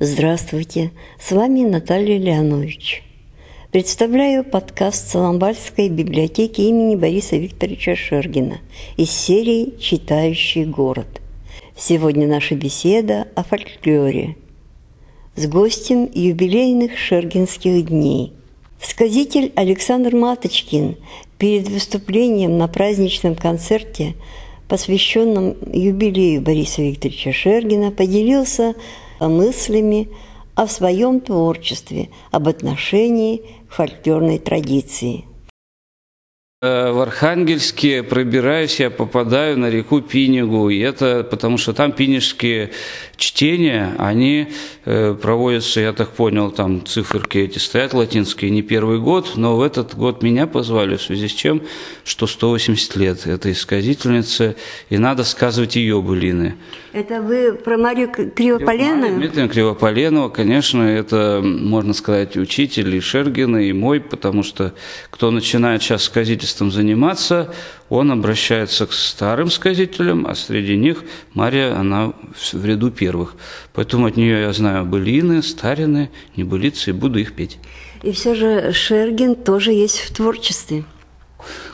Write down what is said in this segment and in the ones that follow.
Здравствуйте, с вами Наталья Леонович. Представляю подкаст Соломбальской библиотеки имени Бориса Викторовича Шергина из серии «Читающий город». Сегодня наша беседа о фольклоре с гостем юбилейных шергинских дней. Сказитель Александр Маточкин перед выступлением на праздничном концерте, посвященном юбилею Бориса Викторовича Шергина, поделился мыслями о своем творчестве, об отношении к фольклорной традиции. Э, в Архангельске пробираюсь, я попадаю на реку Пинегу, и это потому что там пинежские чтения, они э, проводятся, я так понял, там циферки эти стоят латинские, не первый год, но в этот год меня позвали, в связи с чем, что 180 лет этой сказительницы, и надо сказывать ее былины. Это вы про Марию Кривополенову? Дмитрия Кривополенова, конечно, это, можно сказать, учитель и Шергина, и мой, потому что кто начинает сейчас сказительством заниматься, он обращается к старым сказителям, а среди них Мария, она в ряду первых. Поэтому от нее я знаю былины, старины, небылицы, и буду их петь. И все же Шергин тоже есть в творчестве.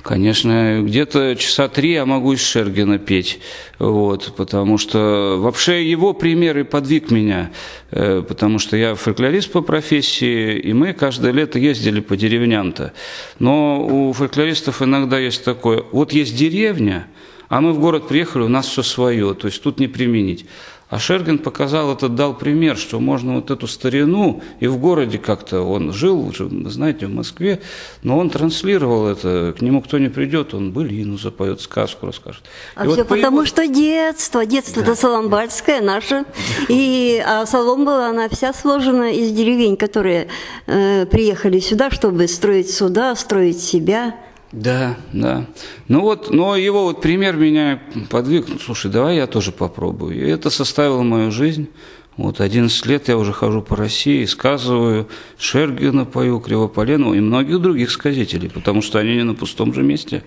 Конечно, где-то часа три я могу из Шергина петь, вот, потому что вообще его пример и подвиг меня, э, потому что я фольклорист по профессии, и мы каждое лето ездили по деревням-то. Но у фольклористов иногда есть такое, вот есть деревня, а мы в город приехали, у нас все свое, то есть тут не применить. А Шергин показал это, дал пример, что можно вот эту старину, и в городе как-то он жил, знаете, в Москве, но он транслировал это, к нему кто не придет, он былину запоет, сказку расскажет. А и все вот потому, его... что детство, детство да. это Соломбальское наше, и а Соломбала, она вся сложена из деревень, которые э, приехали сюда, чтобы строить суда, строить себя. Да, да. Ну вот, но его вот пример меня подвиг. Ну, слушай, давай я тоже попробую. И это составило мою жизнь. Вот 11 лет я уже хожу по России, сказываю, Шергина пою, Кривополену и многих других сказителей, потому что они не на пустом же месте.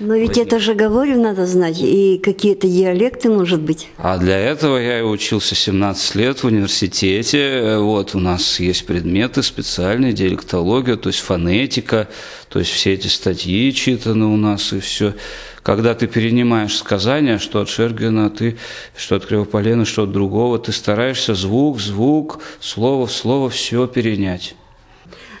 Но ведь это же говорю надо знать, и какие-то диалекты, может быть. А для этого я и учился 17 лет в университете. Вот у нас есть предметы специальные, диалектология, то есть фонетика, то есть все эти статьи читаны у нас и все. Когда ты перенимаешь сказания, что от Шергина, ты, что от Кривополена, что от другого, ты стараешься звук, звук, слово в слово все перенять.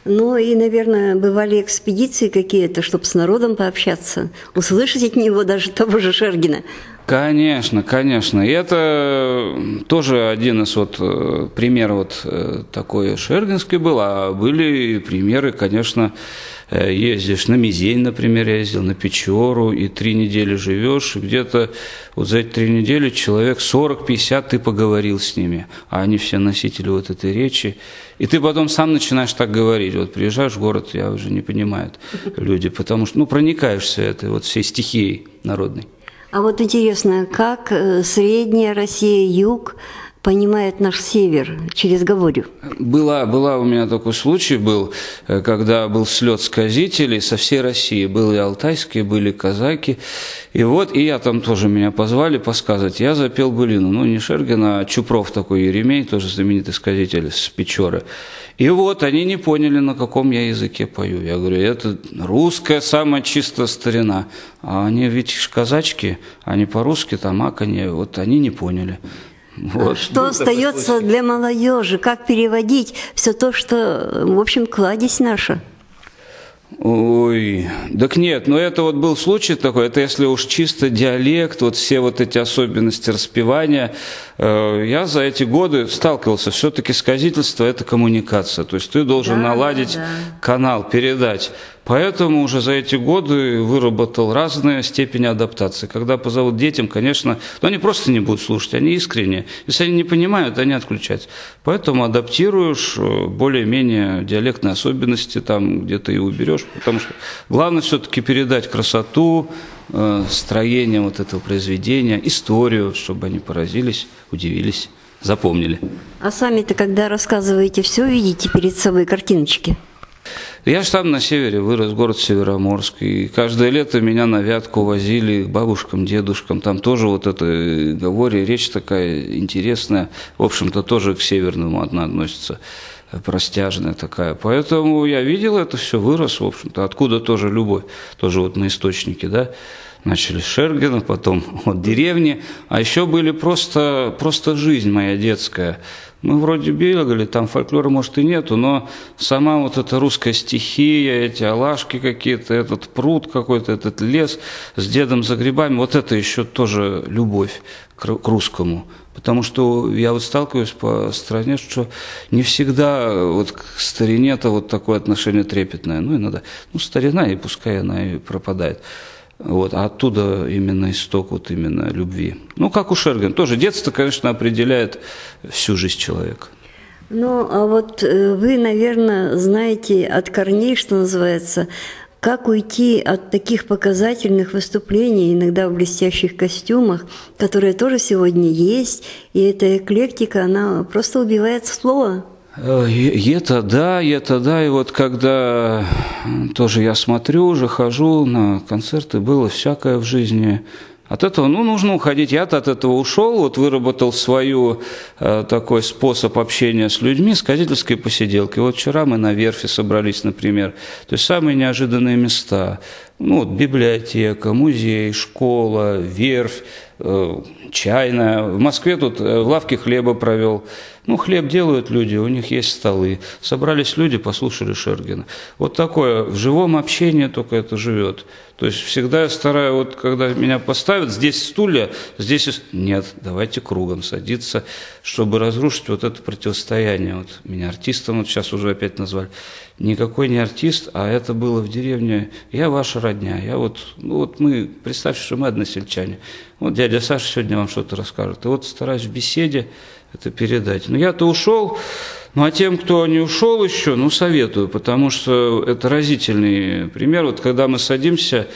Ну и, наверное, бывали экспедиции какие-то, чтобы с народом пообщаться, услышать от него даже того же Шергина. Конечно, конечно. И это тоже один из вот э, примеров вот э, такой Шергинской был, а были примеры, конечно, ездишь на Мизень, например, я ездил, на Печору, и три недели живешь, где-то вот за эти три недели человек 40-50 ты поговорил с ними, а они все носители вот этой речи, и ты потом сам начинаешь так говорить, вот приезжаешь в город, я уже не понимают люди, потому что, ну, проникаешься этой вот всей стихией народной. А вот интересно, как э, средняя Россия, юг понимает наш север через Говорю. Была, была у меня такой случай был, э, когда был слет сказителей со всей России. Были алтайские, были казаки. И вот, и я там тоже меня позвали посказать. Я запел былину. Ну, не Шергина, а Чупров такой Еремей, тоже знаменитый сказитель с Печоры. И вот они не поняли, на каком я языке пою. Я говорю, это русская самая чистая старина. А они ведь казачки, они по-русски там аканье, вот они не поняли. Вот. Что ну, остается для молодежи? Как переводить все то, что, в общем, кладезь наша? Ой, так нет, но это вот был случай такой, это если уж чисто диалект, вот все вот эти особенности распевания, я за эти годы сталкивался, все-таки сказительство – это коммуникация, то есть ты должен да, наладить да. канал, передать. Поэтому уже за эти годы выработал разные степени адаптации. Когда позовут детям, конечно, но они просто не будут слушать, они искренне. Если они не понимают, они отключаются. Поэтому адаптируешь э, более-менее диалектные особенности, там где-то и уберешь. Потому что главное все-таки передать красоту, э, строение вот этого произведения, историю, чтобы они поразились, удивились, запомнили. А сами-то, когда рассказываете, все видите перед собой картиночки? Я же там на севере вырос, город Североморск, и каждое лето меня на Вятку возили к бабушкам, дедушкам, там тоже вот это говоре, речь такая интересная, в общем-то тоже к северному одна относится простяжная такая. Поэтому я видел это все, вырос, в общем-то, откуда тоже любовь, тоже вот на источнике, да, начали с Шергена, потом от деревни, а еще были просто, просто жизнь моя детская. Мы вроде бегали, там фольклора, может, и нету, но сама вот эта русская стихия, эти алашки какие-то, этот пруд какой-то, этот лес с дедом за грибами, вот это еще тоже любовь к русскому. Потому что я вот сталкиваюсь по стране, что не всегда вот к старине-то вот такое отношение трепетное. Ну, иногда, ну, старина, и пускай она и пропадает. Вот, а оттуда именно исток вот именно любви. Ну, как у Шерген. Тоже детство, конечно, определяет всю жизнь человека. Ну, а вот э, вы, наверное, знаете от корней, что называется, как уйти от таких показательных выступлений, иногда в блестящих костюмах, которые тоже сегодня есть, и эта эклектика, она просто убивает слово. Это да, это да, и вот когда тоже я смотрю, уже хожу на концерты, было всякое в жизни. От этого, ну, нужно уходить. Я-то от этого ушел, вот выработал свою э, такой способ общения с людьми, сказительской посиделки. Вот вчера мы на верфи собрались, например. То есть самые неожиданные места. Ну, вот библиотека, музей, школа, верфь, э, чайная. В Москве тут э, в лавке хлеба провел. Ну, хлеб делают люди, у них есть столы. Собрались люди, послушали Шергина. Вот такое, в живом общении только это живет. То есть всегда я стараюсь, вот когда меня поставят, здесь стулья, здесь... Нет, давайте кругом садиться, чтобы разрушить вот это противостояние. Вот меня артистом вот сейчас уже опять назвали. Никакой не артист, а это было в деревне. Я ваша родня. Я вот, ну вот мы, представьте, что мы односельчане. Вот дядя Саша сегодня вам что-то расскажет. И вот стараюсь в беседе это передать. Но я-то ушел, ну а тем, кто не ушел еще, ну советую, потому что это разительный пример. Вот когда мы садимся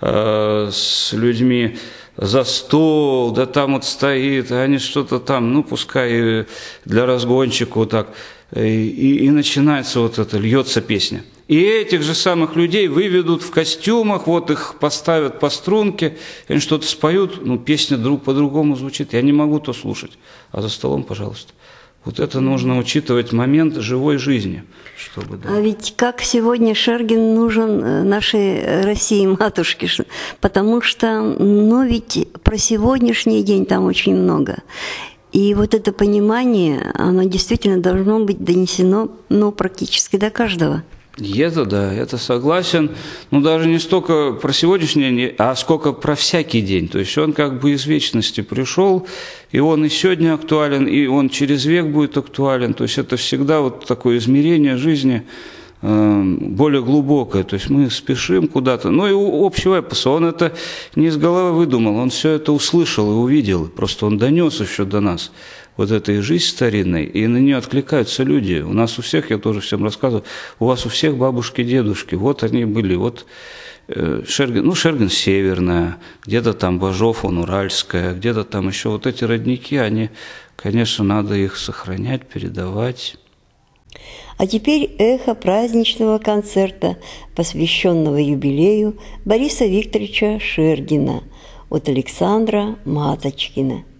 э, с людьми за стол, да там вот стоит, а они что-то там, ну пускай для разгончика вот так, и, и начинается вот это, льется песня. И этих же самых людей выведут в костюмах, вот их поставят по струнке, они что-то споют, ну, песня друг по-другому звучит, я не могу то слушать. А за столом, пожалуйста. Вот это нужно учитывать момент живой жизни. Чтобы, да. А ведь как сегодня Шергин нужен э, нашей России матушке, потому что, ну ведь про сегодняшний день там очень много. И вот это понимание, оно действительно должно быть донесено ну, практически до каждого. Это да, это согласен. Ну, даже не столько про сегодняшний день, а сколько про всякий день. То есть он как бы из вечности пришел, и он и сегодня актуален, и он через век будет актуален. То есть это всегда вот такое измерение жизни более глубокое. То есть мы спешим куда-то. Ну и у общего эпоса он это не из головы выдумал, он все это услышал и увидел. Просто он донес еще до нас вот этой жизнь старинной, и на нее откликаются люди. У нас у всех, я тоже всем рассказываю, у вас у всех бабушки, дедушки, вот они были, вот э, Шерген, ну, Шерген северная, где-то там Бажов, он уральская, где-то там еще вот эти родники, они, конечно, надо их сохранять, передавать. А теперь эхо праздничного концерта, посвященного юбилею Бориса Викторовича Шергина от Александра Маточкина –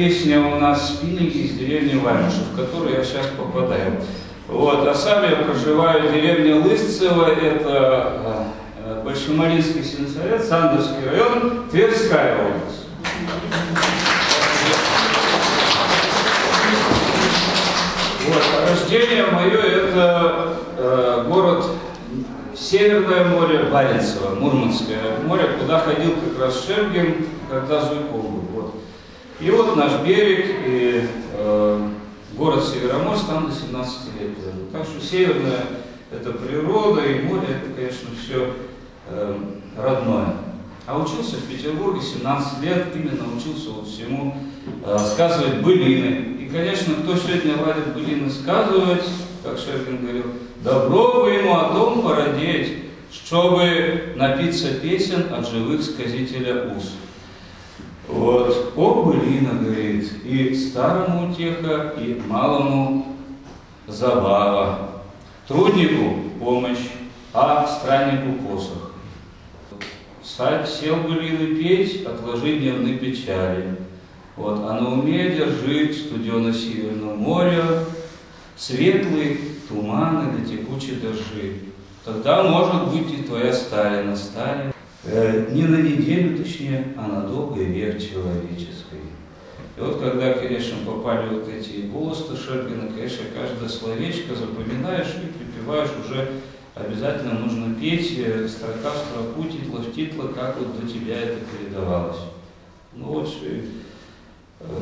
песня у нас спинники из деревни Ванюшев, в которую я сейчас попадаю. Вот, а сам я проживаю в деревне Лысцево, это э, Большемалинский сельсовет, Сандовский район, Тверская область. Вот, а рождение мое это э, город Северное море, Баренцево, Мурманское море, куда ходил как раз Шергин, когда Зуйков был. И вот наш берег и э, город Североморск там до 17 лет. Так что северное это природа и море, это, конечно, все э, родное. А учился в Петербурге 17 лет, именно учился вот всему э, сказывать былины. И, конечно, кто сегодня ладит былины сказывать, как Шеркин говорил, добро бы ему о том породеть, чтобы напиться песен от живых сказителя уст. Вот, о былина, говорит, и старому утеха, и малому забава. Труднику помощь, а страннику посох. Садь сел былины петь, отложи дневные печали. Вот, а на уме держи студено-северное море, светлые туманы да текучие дожди. Тогда, может быть, и твоя сталь настанет. Э, не на неделю, точнее, а на долгий век человеческий. И вот когда, конечно, попали вот эти голосы Шергина, конечно, каждое словечко запоминаешь и припеваешь уже обязательно нужно петь э, строка в строку, титла в титла, как вот до тебя это передавалось. Ну вот, э,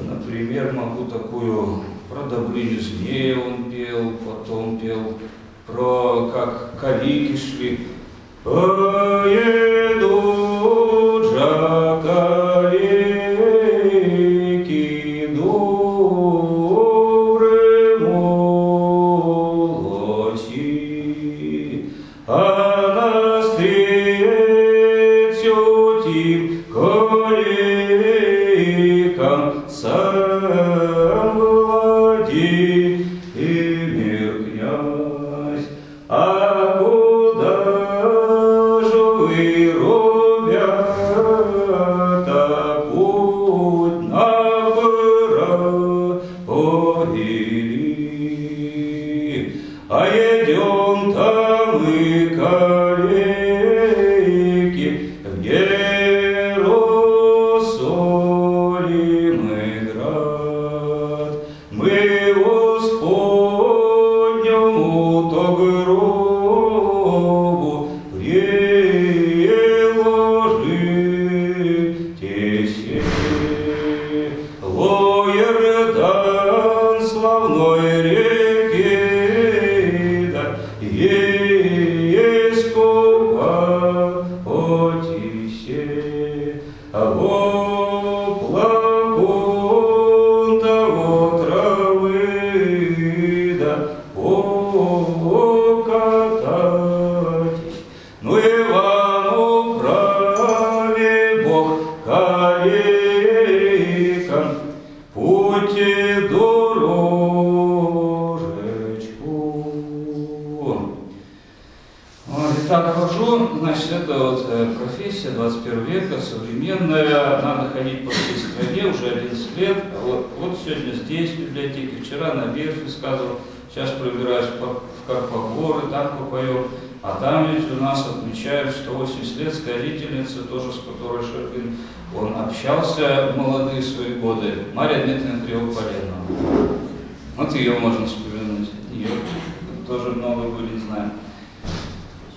например, могу такую про Добрыню змея он пел, потом пел про как калики шли. В Карпогоры, там попоем. А там ведь у нас отмечают 180 лет сказительницы, тоже с которой Шерпин, он общался в молодые свои годы, Мария Дмитриевна Кривополенова. Вот ее можно вспоминать. тоже много были, знаем.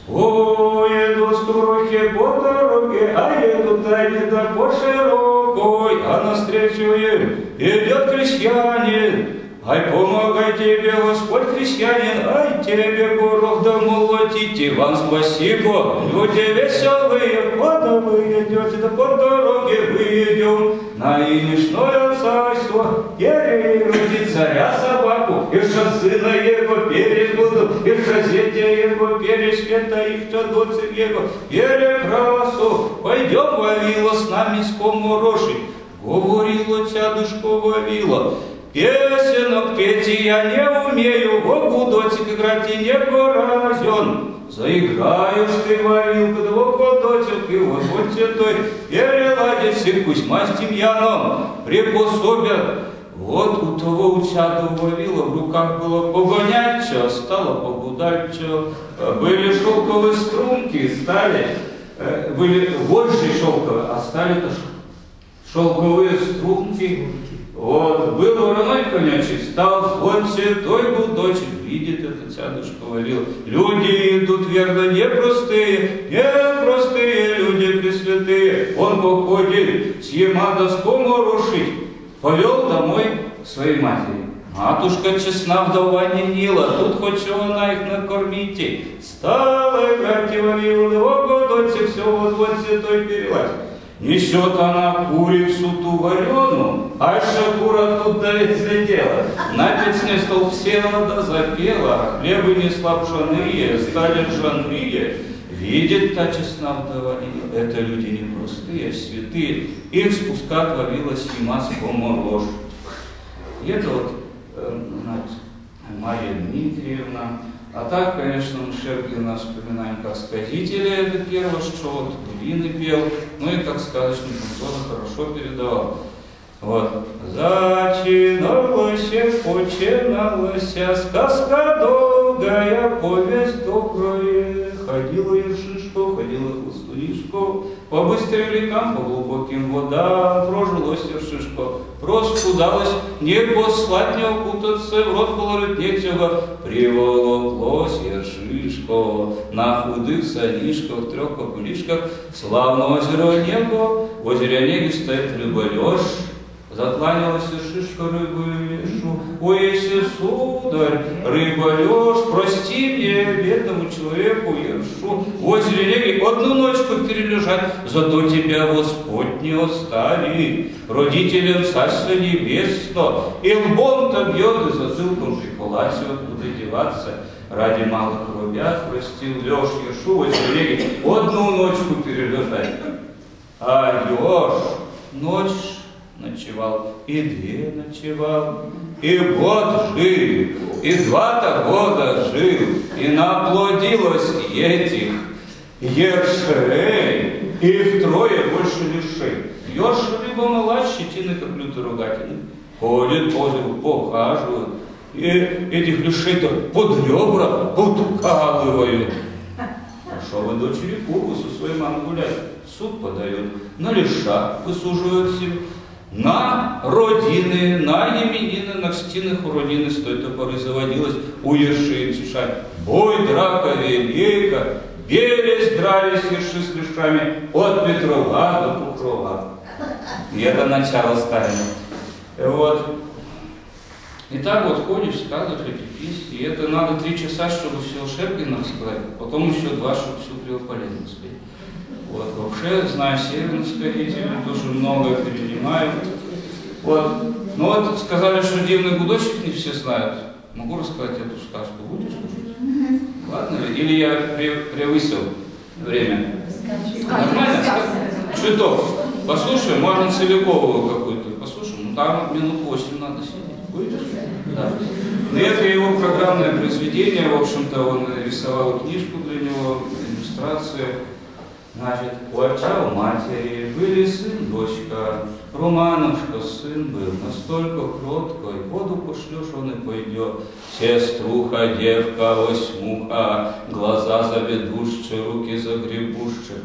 О, еду струхи по дороге, а едут они да по широкой, а навстречу им идет крестьянин. Ай, помогай тебе, Господь христианин, ай, тебе горох да молотите, вам спасибо. Люди веселые, вы идете, да по дороге выйдем на инишное царство. Ерей родит царя собаку, и что сына его перебуду, и что зятя его перешкета, и что доця его перекрасу. Пойдем, Вавила, с нами скому рожить. Говорила тядушка Вавила, Песенок петь я не умею, в гудочек играть и не поразен. Заиграешь ты, Вавилка, двух гудочек, и вот вот той переладит всех Кузьма с Тимьяном, припособят. Вот у того у чада Вавила в руках было погонячо, стало погудачо. Были шелковые струнки, стали, были больше шелковые, а стали-то шелковые струнки. Вот, был вороной конячий, стал звонче, той был дочь, видит это тядушка говорил. Люди идут верно непростые, непростые люди пресвятые. Он походит, съема доскому рушить, повел домой к своей матери. Матушка честна вдова не нила, тут хоть чего она их накормите. Стала играть и варила, его годочек все вот святой перелазь. Несет она курицу ту варену, а шакура тут да ведь слетела. На песне столб села да запела, а хлебы не слабжаные, стали ржаные. Видит та честна вдова, это люди не простые, а святые. Их спуска творилась с ложь. И это вот э, Мария Дмитриевна, а так, конечно, мы Шерглина вспоминаем как сказителя, это первое, что вот Былины пел, ну и как сказочник он тоже хорошо передавал. Вот. Зачиналась, починалась, сказка долгая, повесть добрая, ходила Ершишко, ходила Хлыстуришко, по быстрым рекам, по глубоким водам прожилось Ершишко, проскудалось, не послать не укутаться, в рот положить нечего, приволоклось Ершишко, на худых санишках, трех копылишках, славно озеро небо, в озере Онеге стоит рыболеж, Закланялась шишка рыбы лешу, Ой, если, сударь, рыба леж, прости мне, бедному человеку ершу, В озере Неги одну ночку перележать, Зато тебя Господь не оставит, Родителям Царства Небесного, И лбом-то бьет, и затылком же палате, куда деваться, Ради малых рубят простил Леш Ершу, в озере Неги одну ночку перележать. А Леш, ночь ночевал, и две ночевал, и год жил, и два-то года жил, и наплодилось этих ершей, и втрое больше лишей. Еж либо мала щетины, как ругательный, ходит по озеру, похаживает, и этих лишей-то под ребра подкалывают. Хорошо вы дочери Кубу со своей мамой гулять, суд подает, на лиша высуживают себе, на родины, на именины, на кстинах уродины с той поры заводилась у Ерши Цишань. Бой, драка велика, берез дрались Ерши с лишами от Петрова до Покрова. И это начало Сталина. Вот. И так вот ходишь, сказываешь эти песни, и это надо три часа, чтобы все Шерпина рассказать, потом еще два, чтобы всю Преоболезну спеть. Вот, вообще, знаю северных деятелей, тоже много перенимаю. Вот. Ну вот сказали, что дивный гудочек не все знают. Могу рассказать эту сказку, будешь слушать? Ладно, или я превысил время? Нормально? Чуток. Послушаем, можно целиковую какую-то послушаем. Ну там минут восемь надо сидеть. Будешь? Да. Но это его программное произведение, в общем-то, он рисовал книжку для него, иллюстрация. Значит, у отца, у матери были сын, дочка. Романушка сын был настолько кроткой, воду пошлешь, он и пойдет. Сеструха, девка, восьмуха, глаза заведушче, руки загребушче.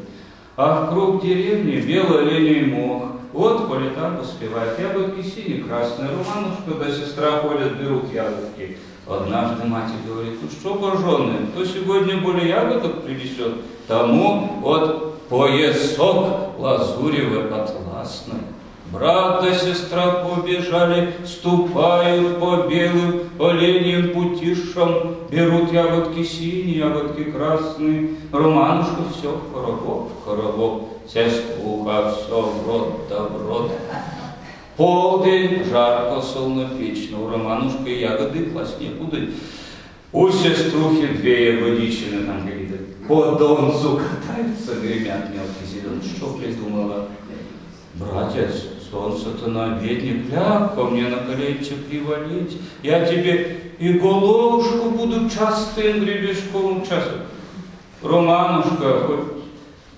А в круг деревни белый оленей мох, вот по летам поспевает ягодки синие, красные. Романушка да сестра ходят, берут ягодки. Однажды мать говорит, ну что, боженый, кто сегодня более ягодок принесет, тому вот поясок лазуревый атласный. Брат да сестра побежали, ступают по белым оленьим путишам, берут ягодки синие, ягодки красные, Романушка все в хоровод, в хоровод, сеструха все в рот да в рот. Полдень, жарко, солнопечно, у Романушки ягоды класть некуда. У сеструхи две ягодичины где-то по донцу катаются, гремят мелкие зеленые. Что придумала? Братец, солнце-то на обедник, ляг ко мне на коленче привалить. Я тебе и головушку буду частым гребешком часу. Романушка, хоть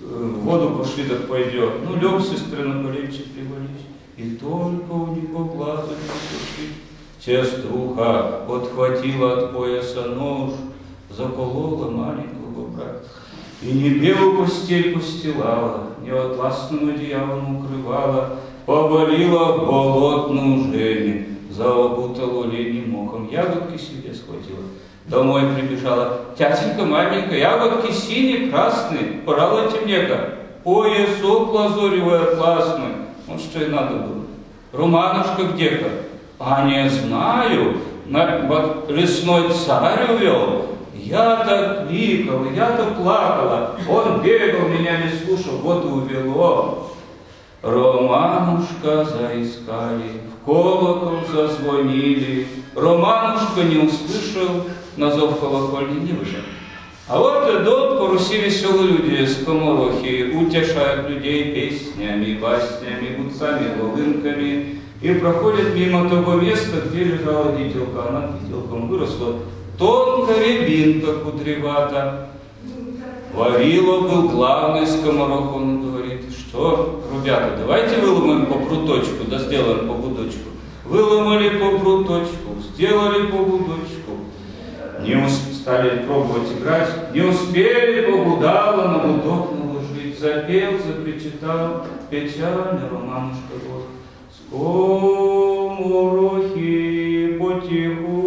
э, в воду пошли, так пойдет. Ну, лег сестры на коленче привалить. И только у него глаза не. Сеструха подхватила от пояса нож, заколола маленького брата. И не белую постель постилала, не атласным одеялом укрывала, повалила болотную жени, заобутала оленем мохом, ягодки себе схватила. Домой прибежала, тятенька маленькая, ягодки синие, красные, пожалуйте мне-ка, поясок лазоревый атласный. Вот что и надо было. Романушка где-то? А не знаю, на, лесной царь увел, я-то кликала, я-то плакала, он бегал, меня не слушал, вот и увело. Романушка заискали, в колокол зазвонили. Романушка не услышал, на зов колокольни не вышел. А вот идут по Руси веселые люди с коморохи, утешают людей песнями, баснями, гудцами, волынками, и проходят мимо того места, где лежала дителка. Она дителком выросла тонкая рябинка кудревата. Вавило был главный скоморох, он говорит, что, ребята, давайте выломаем по пруточку, да сделаем по гудочку. Выломали по пруточку, сделали по гудочку. Не стали пробовать играть, не успели по гудало на гудок наложить. Запел, запричитал печальный романушка год. Скоморохи потихоньку,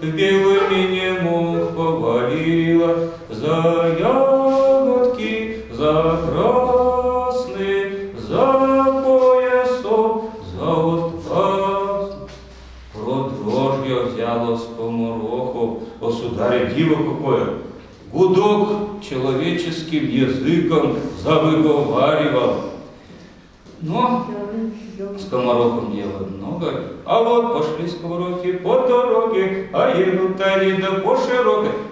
в белыми не мог повалила, за ягодки, за красный, за поясок, за отказ. Про дрожь я взяла с поморохов, о сударя диво какое, гудок человеческим языком завыговаривал. Но скоморохом дело много, а вот пошли скоморохи по дороге, а они да по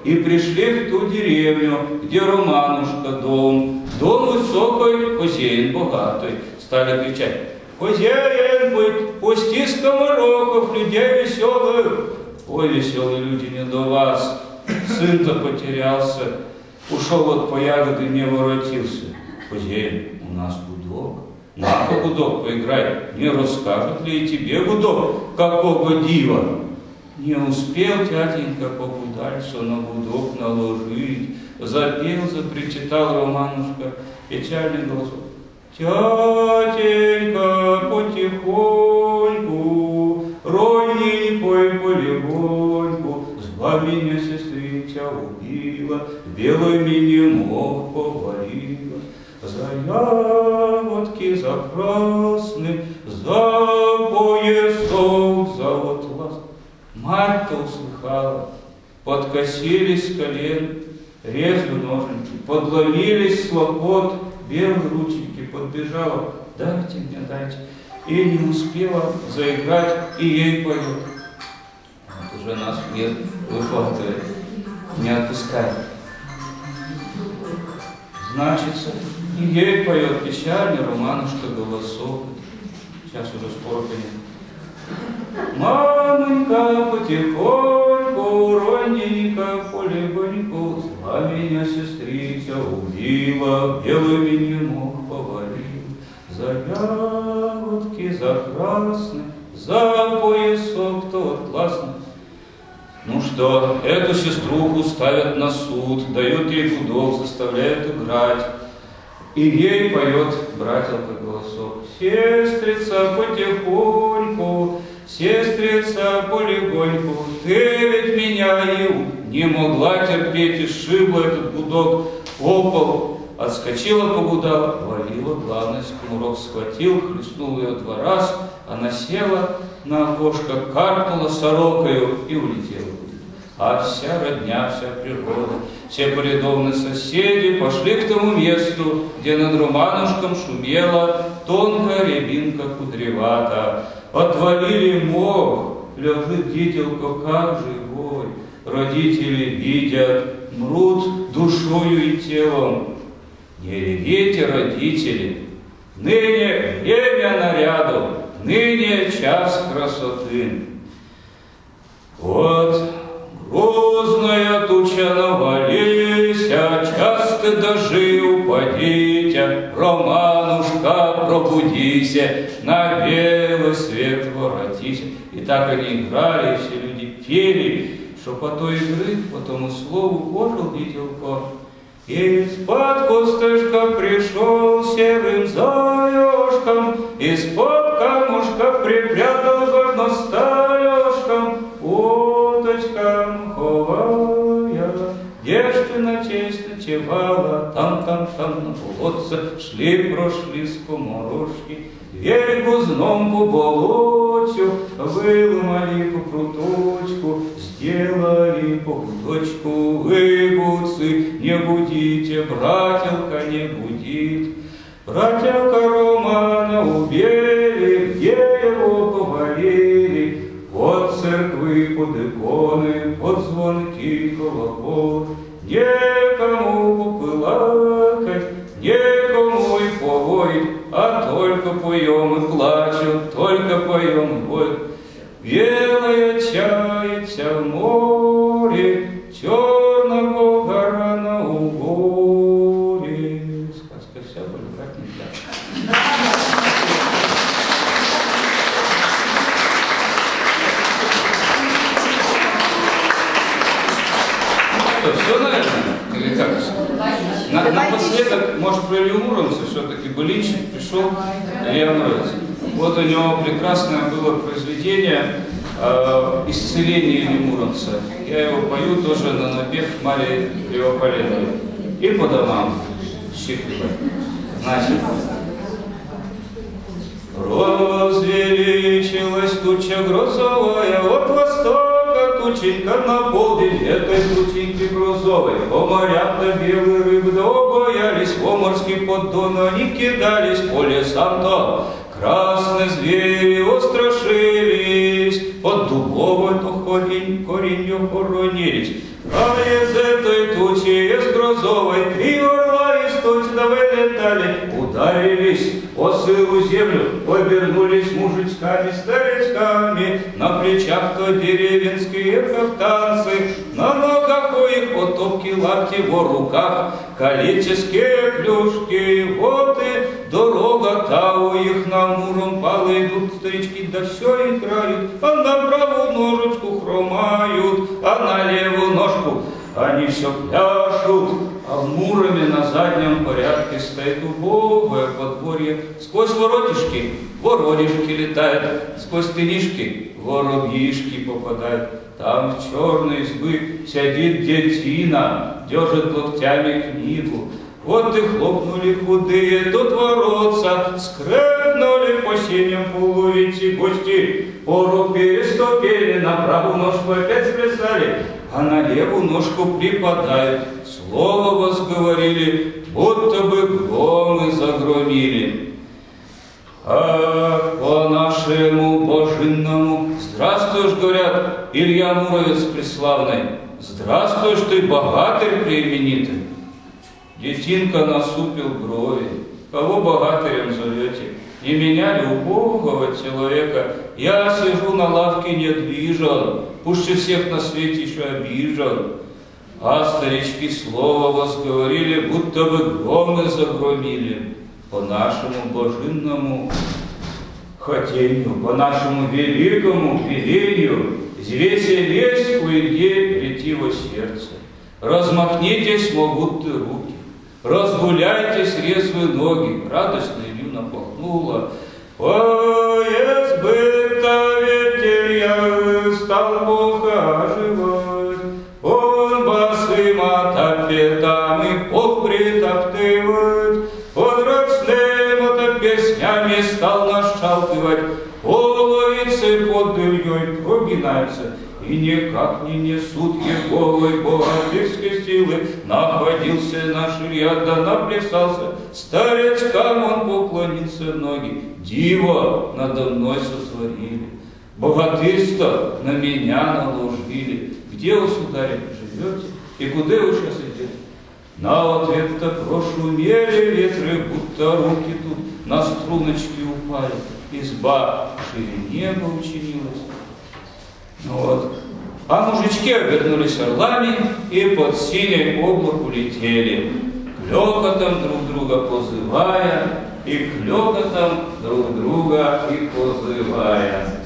и пришли в ту деревню, где Романушка дом, дом высокой, хозяин богатый. Стали кричать, хозяин быть, пусти скоморохов, людей веселых. Ой, веселые люди, не до вас, сын-то потерялся, ушел вот по ягоды, не воротился. Хозяин, у нас гудок, на-ка гудок поиграй, не расскажет ли и тебе гудок, какого дива? Не успел тятенька погудальцу на гудок наложить, запел, запричитал Романушка печальным голосом. Тятенька, потихоньку, роненькой полегоньку, зла меня сестрича убила, белыми не мог повалила. За ягодки, за красный, за услыхала, подкосились колен, резли ноженьки, подломились с лопот, белые рученьки, подбежала, дайте мне, дайте. И не успела заиграть, и ей поет. Вот уже нас мир выхватывает, не отпускает. Значится, и ей поет печальный романушка голосок. Сейчас уже скоро конец. Мамонька потихоньку, роненько, полегоньку, Зла меня сестрица убила, белыми не мог повалил. За ягодки, за красный, за поясок тот классный. Ну что, эту сеструху ставят на суд, дают ей гудок, заставляют играть. И ей поет брателка голосок. Сестрица, потихоньку, сестрица, полегоньку, ты ведь меня и не могла терпеть, и сшибла этот гудок о пол, отскочила погудала, валила, главный скмурок схватил, хлестнул ее два раз, она села на окошко, каркнула сорокою и улетела. А вся родня, вся природа, все полидовные соседи пошли к тому месту, где над Романушком шумела тонкая рябинка кудревата. Отвалили мох, лежит дителко, как живой. Родители видят, мрут душою и телом. Не ревите, родители, ныне время наряду, ныне час красоты. Вот грозная туча навались, а часто упадите, Романушка, пробудися, на белый свет воротись. И так они играли, все люди пели, что по той игры, по тому слову ожил дителко. Из-под кустышка пришел серым заешком, Из-под камушка припрятал горностаешком, честь ночевала, Там-там-там на болотце шли-прошли скоморожки, Верьку зном по болотю, выломали по пруточку, Сделали по гудочку выбуцы, Не будите, брателка не будит. Брателка Романа убили, где его повалили, Под церквы, под иконы, под звонки колокол. Некому Илью Муромца все-таки Былич пришел Муромец. Вот у него прекрасное было произведение э, «Исцеление Ильи Муромца». Я его пою тоже на напев Марии Кривополеновой. И по домам считываю. Значит, Возвеличилась туча грозовая от востока, тученька на полдень этой тученьки грозовой. По морям-то белые рыбы да боялись, по морским поддону они кидались, по лесам-то красные звери устрашились, под дубовой то корень, коренью хоронились. А из этой тучи, из грозовой, три орла из туч да вылетали, ударились о сырую землю, обернулись мужичками, старичками, на плечах-то деревенские кафтанцы, на ногах у их потопки лапти, во руках. Калические клюшки, вот и дорога та у их на муром палы идут. Старички, да все играют, а на правую ножечку хромают, а на левую ножку они все пляшут, а в Муроме на заднем порядке стоит убогое подворье. Сквозь воротишки воронишки летают, сквозь тынишки воробьишки попадают. Там в черной избы сидит детина, держит локтями книгу. Вот и хлопнули худые тут воротца, скрепнули по синим полу эти гости, пору переступили, на правую ножку опять сплясали, а на левую ножку припадают. Слово возговорили, будто бы громы загромили. А по нашему божинному, здравствуешь, говорят, Илья Муровец преславный, здравствуешь ты, богатырь преименитый. Детинка насупил брови. Кого богатырем зовете? Не меня ли, убогого человека? Я сижу на лавке недвижен, пуще всех на свете еще обижен. А старички слово возговорили, будто бы громы загромили. По нашему божинному хотению, по нашему великому велению, взвесе лезь у Илье ретиво сердце. Размахнитесь, могут ты руки. Разгуляйтесь, резвые ноги, радостно Илью напахнула. Поезд быта прогинаются, и никак не несут Еговой богатырской силы. Находился наш Илья, да наплясался, старичкам он поклонился ноги. Диво надо мной сотворили, богатырство на меня наложили. Где вы, сударь, живете и куда вы сейчас идете? На ответ-то прошумели ветры, будто руки тут на струночки упали. Изба шире неба учинилась. Ну вот. А мужички обернулись орлами и под синее облак улетели, клёкотом друг друга позывая, и клёкотом друг друга и позывая.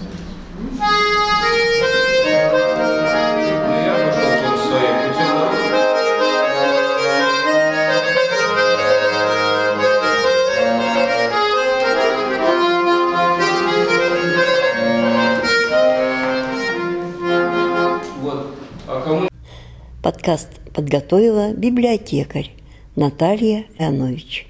Подкаст подготовила библиотекарь Наталья Иоанович.